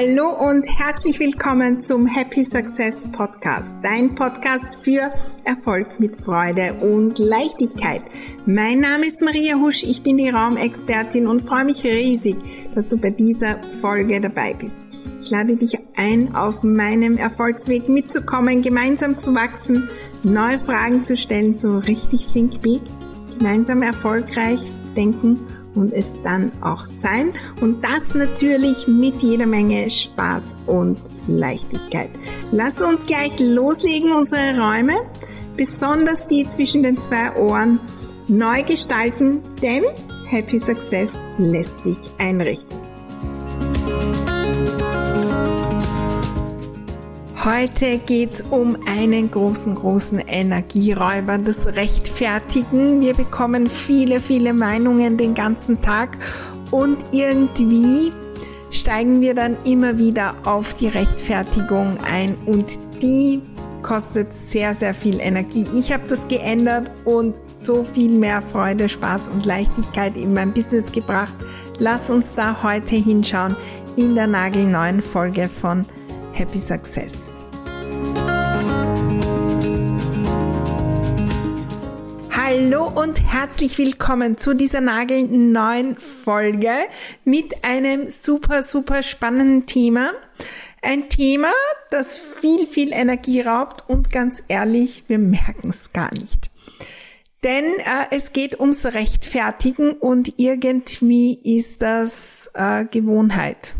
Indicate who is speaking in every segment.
Speaker 1: Hallo und herzlich willkommen zum Happy Success Podcast, dein Podcast für Erfolg mit Freude und Leichtigkeit. Mein Name ist Maria Husch, ich bin die Raumexpertin und freue mich riesig, dass du bei dieser Folge dabei bist. Ich lade dich ein, auf meinem Erfolgsweg mitzukommen, gemeinsam zu wachsen, neue Fragen zu stellen, so richtig think big, gemeinsam erfolgreich denken und es dann auch sein. Und das natürlich mit jeder Menge Spaß und Leichtigkeit. Lass uns gleich loslegen, unsere Räume, besonders die zwischen den zwei Ohren, neu gestalten, denn Happy Success lässt sich einrichten. Heute geht's um einen großen, großen Energieräuber, das Rechtfertigen. Wir bekommen viele, viele Meinungen den ganzen Tag und irgendwie steigen wir dann immer wieder auf die Rechtfertigung ein und die kostet sehr, sehr viel Energie. Ich habe das geändert und so viel mehr Freude, Spaß und Leichtigkeit in mein Business gebracht. Lass uns da heute hinschauen in der nagelneuen Folge von Happy Success. Hallo und herzlich willkommen zu dieser nagelneuen Folge mit einem super, super spannenden Thema. Ein Thema, das viel, viel Energie raubt und ganz ehrlich, wir merken es gar nicht. Denn äh, es geht ums Rechtfertigen und irgendwie ist das äh, Gewohnheit.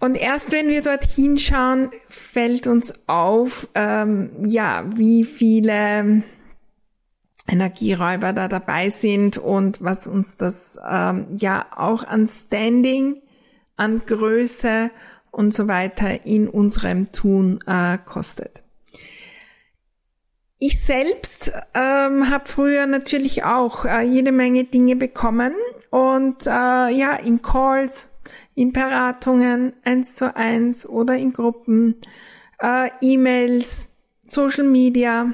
Speaker 1: Und erst wenn wir dort hinschauen, fällt uns auf, ähm, ja, wie viele Energieräuber da dabei sind und was uns das ähm, ja auch an Standing, an Größe und so weiter in unserem Tun äh, kostet. Ich selbst ähm, habe früher natürlich auch äh, jede Menge Dinge bekommen und äh, ja in Calls in Beratungen eins zu eins oder in Gruppen, äh, E-Mails, Social Media,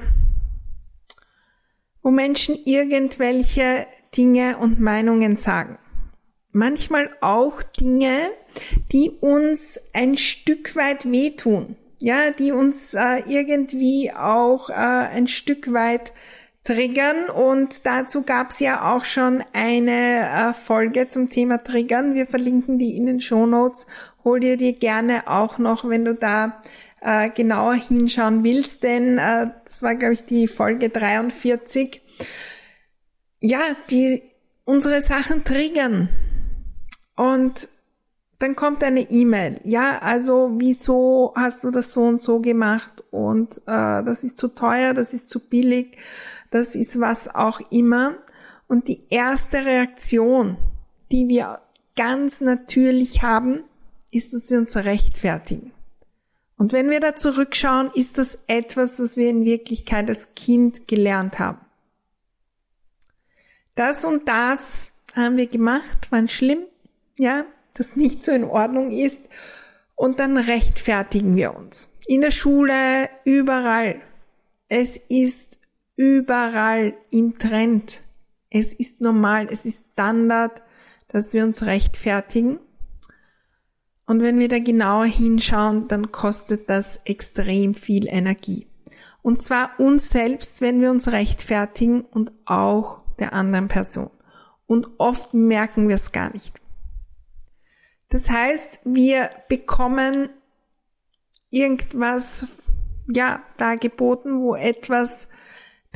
Speaker 1: wo Menschen irgendwelche Dinge und Meinungen sagen. Manchmal auch Dinge, die uns ein Stück weit wehtun, ja, die uns äh, irgendwie auch äh, ein Stück weit Triggern und dazu gab es ja auch schon eine äh, Folge zum Thema Triggern. Wir verlinken die in den Show Notes. Hol dir die gerne auch noch, wenn du da äh, genauer hinschauen willst, denn äh, das war glaube ich die Folge 43. Ja, die unsere Sachen triggern und dann kommt eine E-Mail. Ja, also wieso hast du das so und so gemacht und äh, das ist zu teuer, das ist zu billig das ist was auch immer. Und die erste Reaktion, die wir ganz natürlich haben, ist, dass wir uns rechtfertigen. Und wenn wir da zurückschauen, ist das etwas, was wir in Wirklichkeit als Kind gelernt haben. Das und das haben wir gemacht, waren schlimm, ja, das nicht so in Ordnung ist. Und dann rechtfertigen wir uns. In der Schule, überall. Es ist überall im Trend. Es ist normal, es ist Standard, dass wir uns rechtfertigen. Und wenn wir da genauer hinschauen, dann kostet das extrem viel Energie. Und zwar uns selbst, wenn wir uns rechtfertigen und auch der anderen Person. Und oft merken wir es gar nicht. Das heißt, wir bekommen irgendwas, ja, dargeboten, wo etwas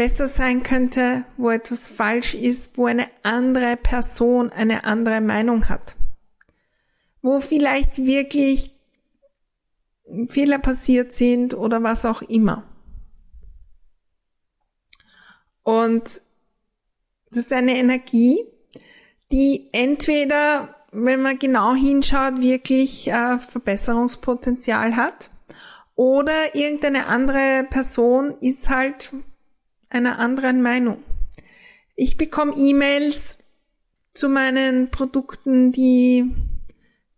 Speaker 1: besser sein könnte, wo etwas falsch ist, wo eine andere Person eine andere Meinung hat, wo vielleicht wirklich Fehler passiert sind oder was auch immer. Und das ist eine Energie, die entweder, wenn man genau hinschaut, wirklich äh, Verbesserungspotenzial hat oder irgendeine andere Person ist halt einer anderen Meinung. Ich bekomme E-Mails zu meinen Produkten, die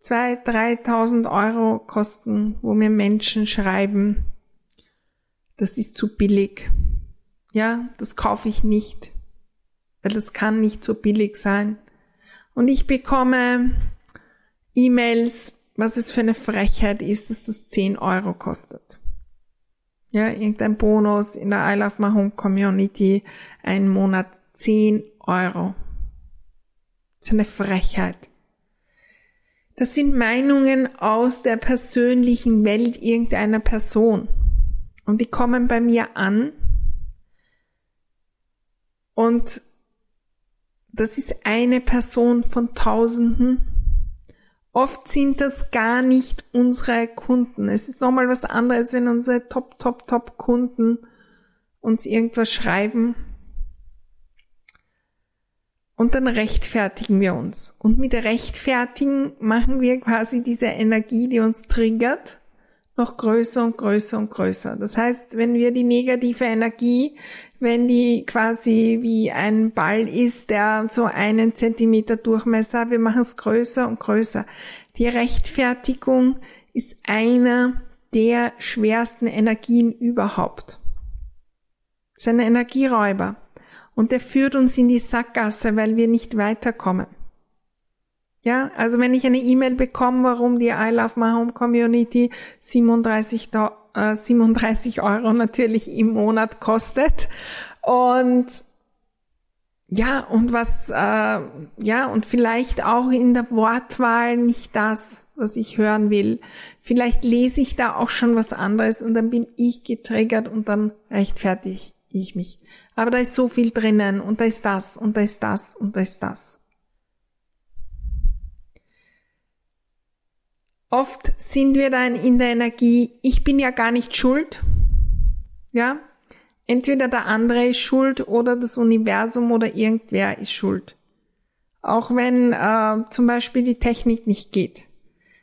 Speaker 1: 2.000, 3.000 Euro kosten, wo mir Menschen schreiben, das ist zu billig. Ja, das kaufe ich nicht, weil das kann nicht so billig sein. Und ich bekomme E-Mails, was es für eine Frechheit ist, dass das 10 Euro kostet. Ja, irgendein Bonus in der I Love My Home Community, ein Monat 10 Euro. Das ist eine Frechheit. Das sind Meinungen aus der persönlichen Welt irgendeiner Person. Und die kommen bei mir an. Und das ist eine Person von Tausenden. Oft sind das gar nicht unsere Kunden. Es ist nochmal was anderes, wenn unsere Top, Top, Top Kunden uns irgendwas schreiben und dann rechtfertigen wir uns. Und mit Rechtfertigen machen wir quasi diese Energie, die uns triggert, noch größer und größer und größer. Das heißt, wenn wir die negative Energie, wenn die quasi wie ein Ball ist, der so einen Zentimeter Durchmesser hat, wir machen es größer und größer. Die Rechtfertigung ist einer der schwersten Energien überhaupt. Das ist ein Energieräuber. Und der führt uns in die Sackgasse, weil wir nicht weiterkommen. Ja, also wenn ich eine E-Mail bekomme, warum die I Love My Home Community 37, äh, 37 Euro natürlich im Monat kostet und ja, und was, äh, ja, und vielleicht auch in der Wortwahl nicht das, was ich hören will. Vielleicht lese ich da auch schon was anderes und dann bin ich getriggert und dann rechtfertige ich mich. Aber da ist so viel drinnen und da ist das und da ist das und da ist das. Oft sind wir dann in der Energie, ich bin ja gar nicht schuld. Ja? Entweder der andere ist schuld oder das Universum oder irgendwer ist schuld. Auch wenn äh, zum Beispiel die Technik nicht geht.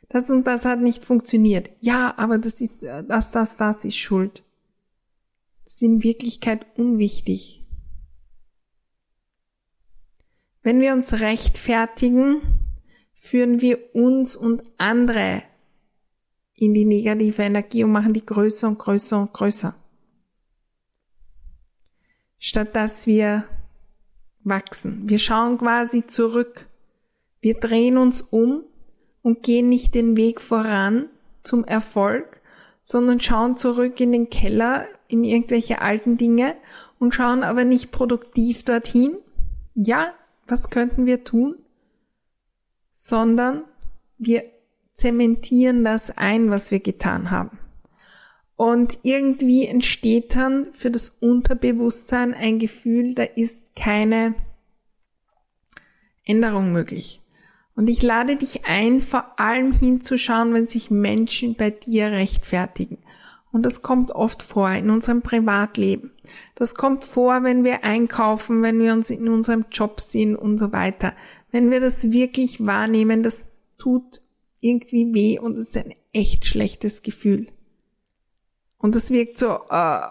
Speaker 1: Das und das hat nicht funktioniert. Ja, aber das ist, äh, das, das, das ist schuld ist in Wirklichkeit unwichtig. Wenn wir uns rechtfertigen, führen wir uns und andere in die negative Energie und machen die größer und größer und größer. Statt dass wir wachsen. Wir schauen quasi zurück. Wir drehen uns um und gehen nicht den Weg voran zum Erfolg, sondern schauen zurück in den Keller, in irgendwelche alten Dinge und schauen aber nicht produktiv dorthin. Ja, was könnten wir tun? Sondern wir zementieren das ein, was wir getan haben. Und irgendwie entsteht dann für das Unterbewusstsein ein Gefühl, da ist keine Änderung möglich. Und ich lade dich ein, vor allem hinzuschauen, wenn sich Menschen bei dir rechtfertigen. Und das kommt oft vor in unserem Privatleben. Das kommt vor, wenn wir einkaufen, wenn wir uns in unserem Job sind und so weiter. Wenn wir das wirklich wahrnehmen, das tut irgendwie weh und es ist ein echt schlechtes Gefühl. Und das wirkt so, äh,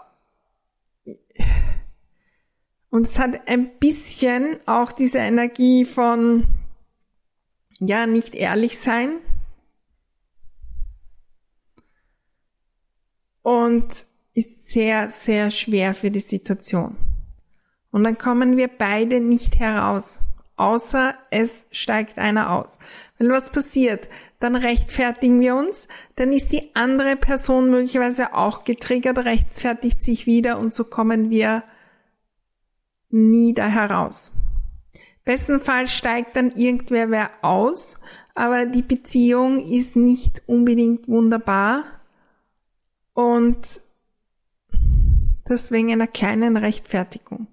Speaker 1: und es hat ein bisschen auch diese Energie von, ja, nicht ehrlich sein, und ist sehr, sehr schwer für die Situation. Und dann kommen wir beide nicht heraus, außer es steigt einer aus. Wenn was passiert, dann rechtfertigen wir uns, dann ist die andere Person möglicherweise auch getriggert, rechtfertigt sich wieder und so kommen wir nie da heraus. Bestenfalls steigt dann irgendwer wer aus, aber die Beziehung ist nicht unbedingt wunderbar und das wegen einer kleinen Rechtfertigung.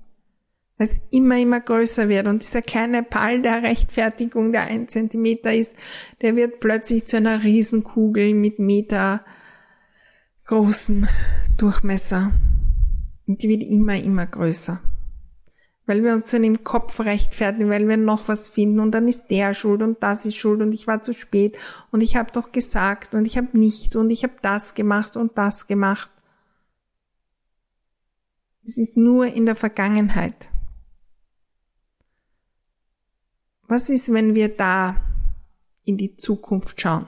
Speaker 1: Es immer, immer größer wird. Und dieser kleine Ball der Rechtfertigung, der ein Zentimeter ist, der wird plötzlich zu einer Riesenkugel mit Meter großen Durchmesser. Und die wird immer, immer größer weil wir uns dann im Kopf rechtfertigen, weil wir noch was finden und dann ist der schuld und das ist schuld und ich war zu spät und ich habe doch gesagt und ich habe nicht und ich habe das gemacht und das gemacht. Es ist nur in der Vergangenheit. Was ist, wenn wir da in die Zukunft schauen?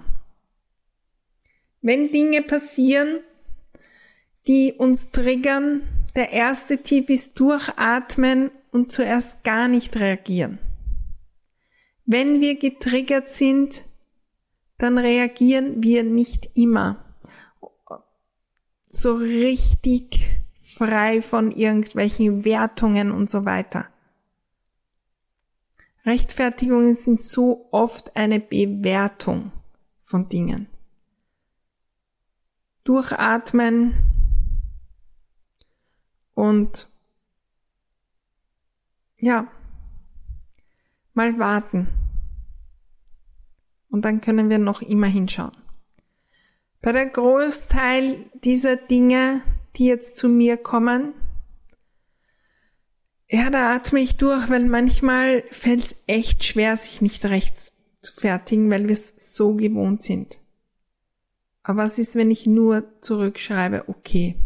Speaker 1: Wenn Dinge passieren, die uns triggern, der erste Tipp ist durchatmen und zuerst gar nicht reagieren. Wenn wir getriggert sind, dann reagieren wir nicht immer so richtig frei von irgendwelchen Wertungen und so weiter. Rechtfertigungen sind so oft eine Bewertung von Dingen. Durchatmen und ja, mal warten. Und dann können wir noch immer hinschauen. Bei der Großteil dieser Dinge, die jetzt zu mir kommen, ja, da atme ich durch, weil manchmal fällt es echt schwer, sich nicht recht zu fertigen, weil wir es so gewohnt sind. Aber was ist, wenn ich nur zurückschreibe, okay.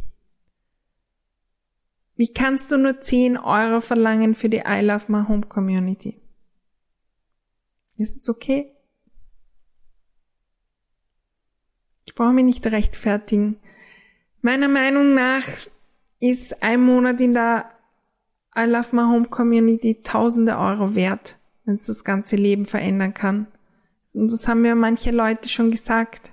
Speaker 1: Wie kannst du nur 10 Euro verlangen für die I Love My Home Community? Ist es okay? Ich brauche mich nicht rechtfertigen. Meiner Meinung nach ist ein Monat in der I Love My Home Community tausende Euro wert, wenn es das ganze Leben verändern kann. Und das haben mir manche Leute schon gesagt.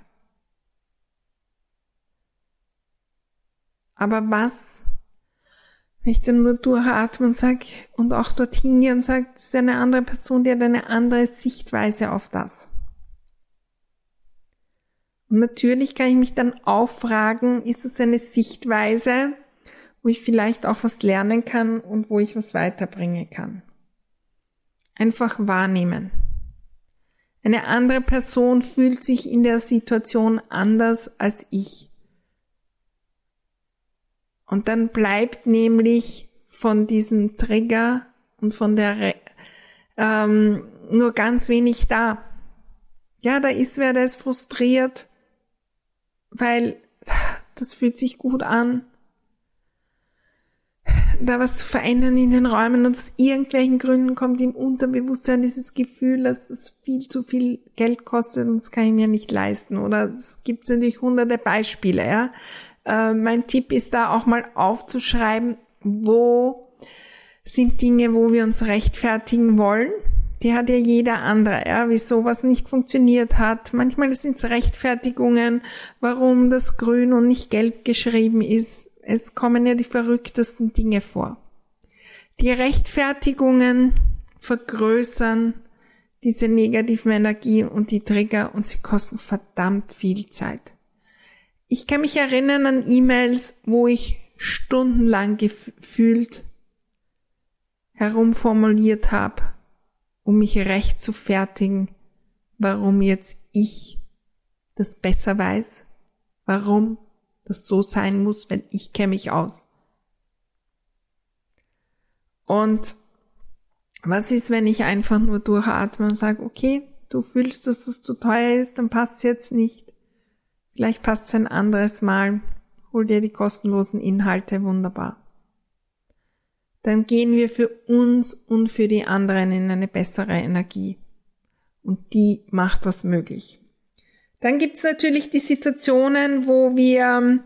Speaker 1: Aber was, wenn ich dann nur durchatme und sag, und auch dorthin gehe und sage, das ist eine andere Person, die hat eine andere Sichtweise auf das. Und natürlich kann ich mich dann auch fragen, ist es eine Sichtweise, wo ich vielleicht auch was lernen kann und wo ich was weiterbringen kann. Einfach wahrnehmen. Eine andere Person fühlt sich in der Situation anders als ich. Und dann bleibt nämlich von diesem Trigger und von der ähm, nur ganz wenig da. Ja, da ist wer, der ist frustriert, weil das fühlt sich gut an, da was zu verändern in den Räumen und aus irgendwelchen Gründen kommt im Unterbewusstsein dieses Gefühl, dass es viel zu viel Geld kostet und das kann ich mir nicht leisten. Oder es gibt natürlich hunderte Beispiele. Ja? Äh, mein Tipp ist da auch mal aufzuschreiben, wo sind Dinge, wo wir uns rechtfertigen wollen die hat ja jeder andere, ja, wie sowas nicht funktioniert hat. Manchmal sind es Rechtfertigungen, warum das grün und nicht gelb geschrieben ist. Es kommen ja die verrücktesten Dinge vor. Die Rechtfertigungen vergrößern diese negativen Energien und die Trigger und sie kosten verdammt viel Zeit. Ich kann mich erinnern an E-Mails, wo ich stundenlang gefühlt herumformuliert habe, um mich recht zu fertigen, warum jetzt ich das besser weiß, warum das so sein muss, weil ich kenne mich aus. Und was ist, wenn ich einfach nur durchatme und sage, okay, du fühlst, dass das zu teuer ist, dann passt es jetzt nicht. Vielleicht passt es ein anderes Mal. Hol dir die kostenlosen Inhalte, wunderbar dann gehen wir für uns und für die anderen in eine bessere Energie. Und die macht was möglich. Dann gibt's natürlich die Situationen, wo wir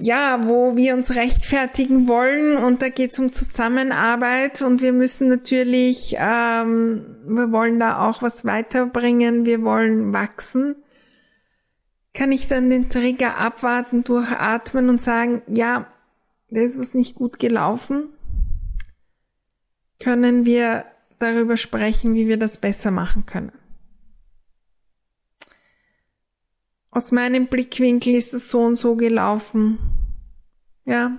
Speaker 1: ja, wo wir uns rechtfertigen wollen und da geht's um Zusammenarbeit und wir müssen natürlich, ähm, wir wollen da auch was weiterbringen, wir wollen wachsen. Kann ich dann den Trigger abwarten, durchatmen und sagen, ja, da ist was nicht gut gelaufen, können wir darüber sprechen, wie wir das besser machen können. Aus meinem Blickwinkel ist es so und so gelaufen. Ja,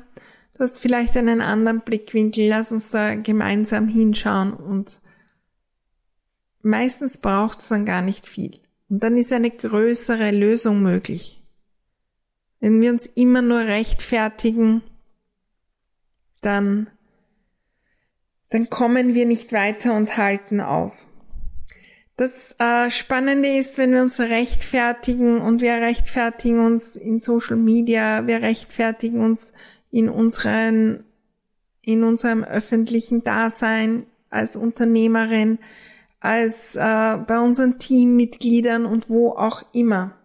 Speaker 1: du hast vielleicht einen anderen Blickwinkel. Lass uns da gemeinsam hinschauen und meistens braucht es dann gar nicht viel. Und dann ist eine größere Lösung möglich. Wenn wir uns immer nur rechtfertigen, dann dann kommen wir nicht weiter und halten auf. Das äh, Spannende ist, wenn wir uns rechtfertigen und wir rechtfertigen uns in Social Media, wir rechtfertigen uns in unseren, in unserem öffentlichen Dasein als Unternehmerin, als äh, bei unseren Teammitgliedern und wo auch immer.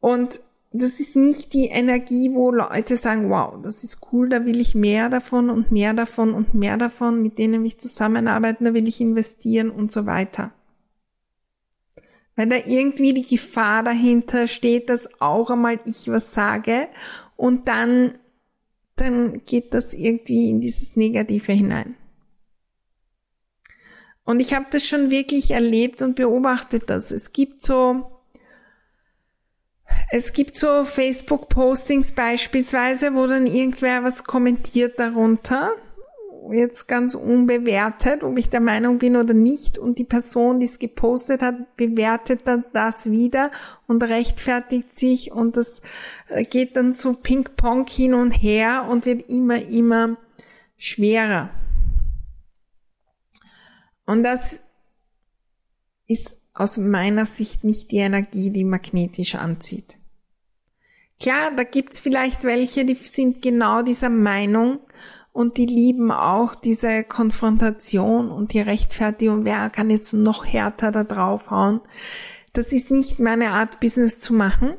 Speaker 1: Und das ist nicht die Energie, wo Leute sagen, wow, das ist cool, da will ich mehr davon und mehr davon und mehr davon, mit denen ich zusammenarbeiten, da will ich investieren und so weiter. Weil da irgendwie die Gefahr dahinter steht, dass auch einmal ich was sage und dann, dann geht das irgendwie in dieses Negative hinein. Und ich habe das schon wirklich erlebt und beobachtet das. Es gibt so, es gibt so Facebook-Postings beispielsweise, wo dann irgendwer was kommentiert darunter jetzt ganz unbewertet, ob ich der Meinung bin oder nicht. Und die Person, die es gepostet hat, bewertet dann das wieder und rechtfertigt sich und das äh, geht dann zu Ping-Pong hin und her und wird immer, immer schwerer. Und das ist aus meiner Sicht nicht die Energie, die magnetisch anzieht. Klar, da gibt's vielleicht welche, die sind genau dieser Meinung und die lieben auch diese Konfrontation und die Rechtfertigung, wer kann jetzt noch härter da draufhauen. Das ist nicht meine Art, Business zu machen.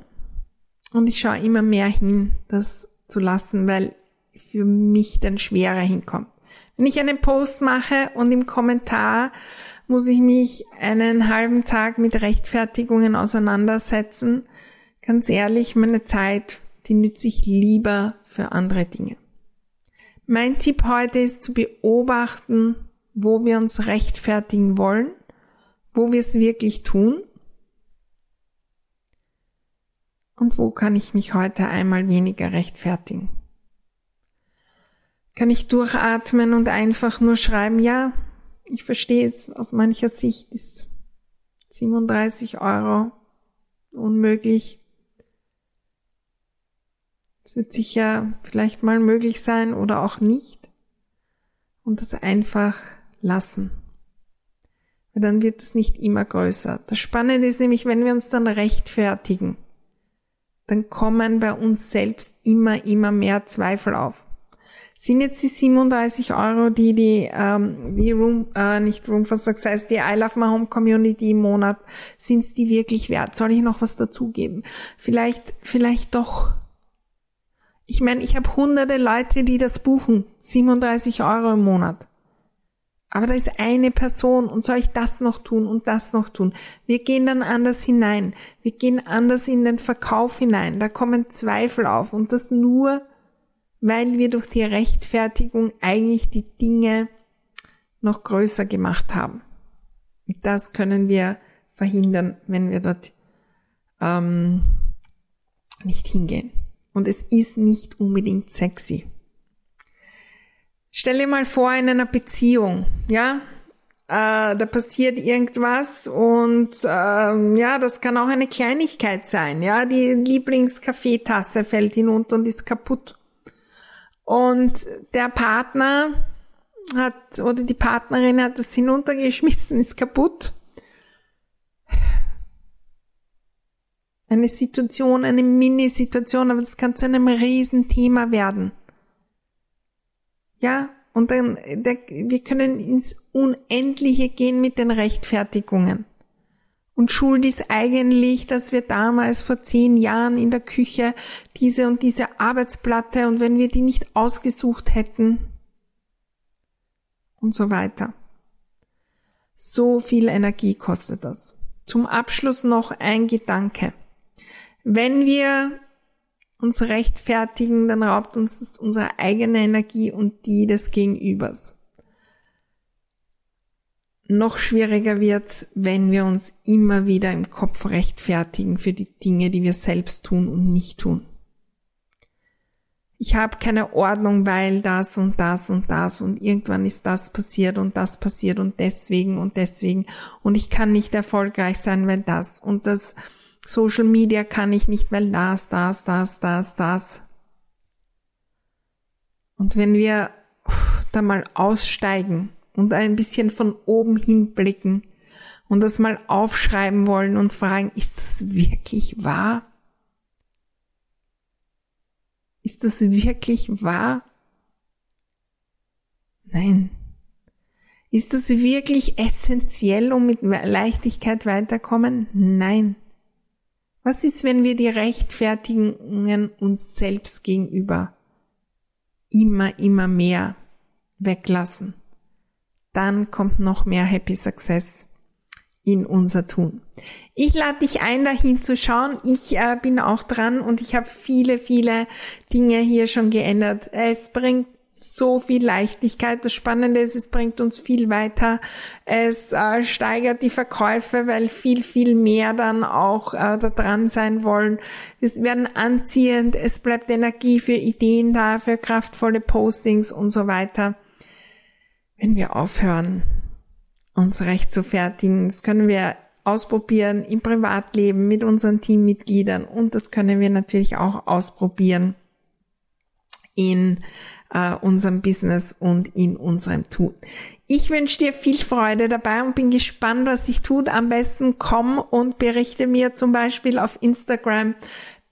Speaker 1: Und ich schaue immer mehr hin, das zu lassen, weil für mich dann schwerer hinkommt. Wenn ich einen Post mache und im Kommentar muss ich mich einen halben Tag mit Rechtfertigungen auseinandersetzen, ganz ehrlich, meine Zeit, die nütze ich lieber für andere Dinge. Mein Tipp heute ist zu beobachten, wo wir uns rechtfertigen wollen, wo wir es wirklich tun und wo kann ich mich heute einmal weniger rechtfertigen. Kann ich durchatmen und einfach nur schreiben, ja, ich verstehe es, aus mancher Sicht ist 37 Euro unmöglich. Es wird sicher vielleicht mal möglich sein oder auch nicht. Und das einfach lassen. Weil dann wird es nicht immer größer. Das Spannende ist nämlich, wenn wir uns dann rechtfertigen, dann kommen bei uns selbst immer, immer mehr Zweifel auf. Sind jetzt die 37 Euro, die die, ähm, die Room, äh, nicht Room for Success, die I Love My Home Community im Monat, sind es die wirklich wert? Soll ich noch was dazugeben? Vielleicht, vielleicht doch ich meine, ich habe hunderte Leute, die das buchen. 37 Euro im Monat. Aber da ist eine Person und soll ich das noch tun und das noch tun? Wir gehen dann anders hinein. Wir gehen anders in den Verkauf hinein. Da kommen Zweifel auf und das nur, weil wir durch die Rechtfertigung eigentlich die Dinge noch größer gemacht haben. Und das können wir verhindern, wenn wir dort ähm, nicht hingehen und es ist nicht unbedingt sexy. Stell dir mal vor in einer Beziehung, ja, äh, da passiert irgendwas und äh, ja, das kann auch eine Kleinigkeit sein, ja, die Lieblingskaffeetasse fällt hinunter und ist kaputt. Und der Partner hat oder die Partnerin hat das hinuntergeschmissen, ist kaputt eine Situation, eine Mini-Situation, aber das kann zu einem Riesenthema werden. Ja, und dann, der, wir können ins Unendliche gehen mit den Rechtfertigungen. Und Schuld ist eigentlich, dass wir damals vor zehn Jahren in der Küche diese und diese Arbeitsplatte und wenn wir die nicht ausgesucht hätten und so weiter. So viel Energie kostet das. Zum Abschluss noch ein Gedanke. Wenn wir uns rechtfertigen, dann raubt uns das unsere eigene Energie und die des Gegenübers. Noch schwieriger wird, wenn wir uns immer wieder im Kopf rechtfertigen für die Dinge, die wir selbst tun und nicht tun. Ich habe keine Ordnung, weil das und das und das und irgendwann ist das passiert und das passiert und deswegen und deswegen und ich kann nicht erfolgreich sein, weil das und das Social Media kann ich nicht, weil das, das, das, das, das. Und wenn wir da mal aussteigen und ein bisschen von oben hinblicken und das mal aufschreiben wollen und fragen, ist das wirklich wahr? Ist das wirklich wahr? Nein. Ist das wirklich essentiell, um mit Leichtigkeit weiterkommen? Nein. Was ist, wenn wir die Rechtfertigungen uns selbst gegenüber immer, immer mehr weglassen? Dann kommt noch mehr Happy Success in unser Tun. Ich lade dich ein, dahin zu schauen. Ich äh, bin auch dran und ich habe viele, viele Dinge hier schon geändert. Es bringt so viel Leichtigkeit. Das Spannende ist, es bringt uns viel weiter. Es äh, steigert die Verkäufe, weil viel, viel mehr dann auch äh, da dran sein wollen. Wir werden anziehend. Es bleibt Energie für Ideen da, für kraftvolle Postings und so weiter. Wenn wir aufhören, uns recht zu fertigen, das können wir ausprobieren im Privatleben mit unseren Teammitgliedern und das können wir natürlich auch ausprobieren in äh, unserem Business und in unserem Tun. Ich wünsche dir viel Freude dabei und bin gespannt, was sich tut. Am besten komm und berichte mir zum Beispiel auf Instagram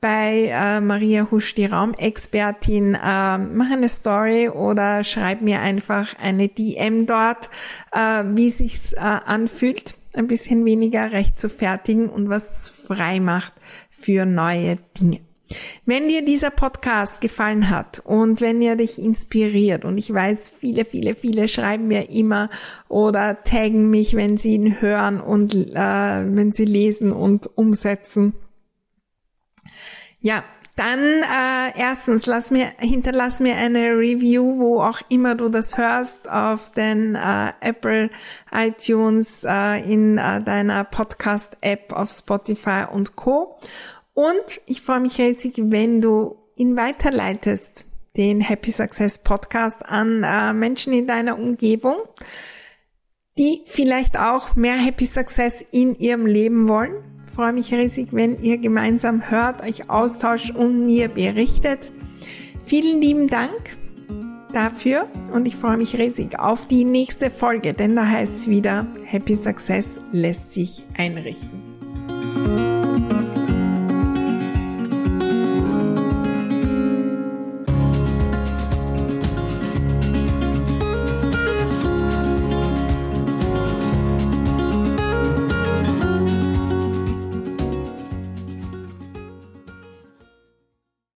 Speaker 1: bei äh, Maria Husch, die Raumexpertin. Äh, mach eine Story oder schreib mir einfach eine DM dort, äh, wie sich's äh, anfühlt, ein bisschen weniger recht zu fertigen und was frei macht für neue Dinge. Wenn dir dieser Podcast gefallen hat und wenn er dich inspiriert und ich weiß, viele, viele, viele schreiben mir immer oder taggen mich, wenn sie ihn hören und äh, wenn sie lesen und umsetzen. Ja, dann äh, erstens lass mir hinterlass mir eine Review, wo auch immer du das hörst, auf den äh, Apple iTunes, äh, in äh, deiner Podcast-App, auf Spotify und Co. Und ich freue mich riesig, wenn du ihn weiterleitest, den Happy Success Podcast an äh, Menschen in deiner Umgebung, die vielleicht auch mehr Happy Success in ihrem Leben wollen. Ich freue mich riesig, wenn ihr gemeinsam hört, euch austauscht und mir berichtet. Vielen lieben Dank dafür und ich freue mich riesig auf die nächste Folge, denn da heißt es wieder, Happy Success lässt sich einrichten.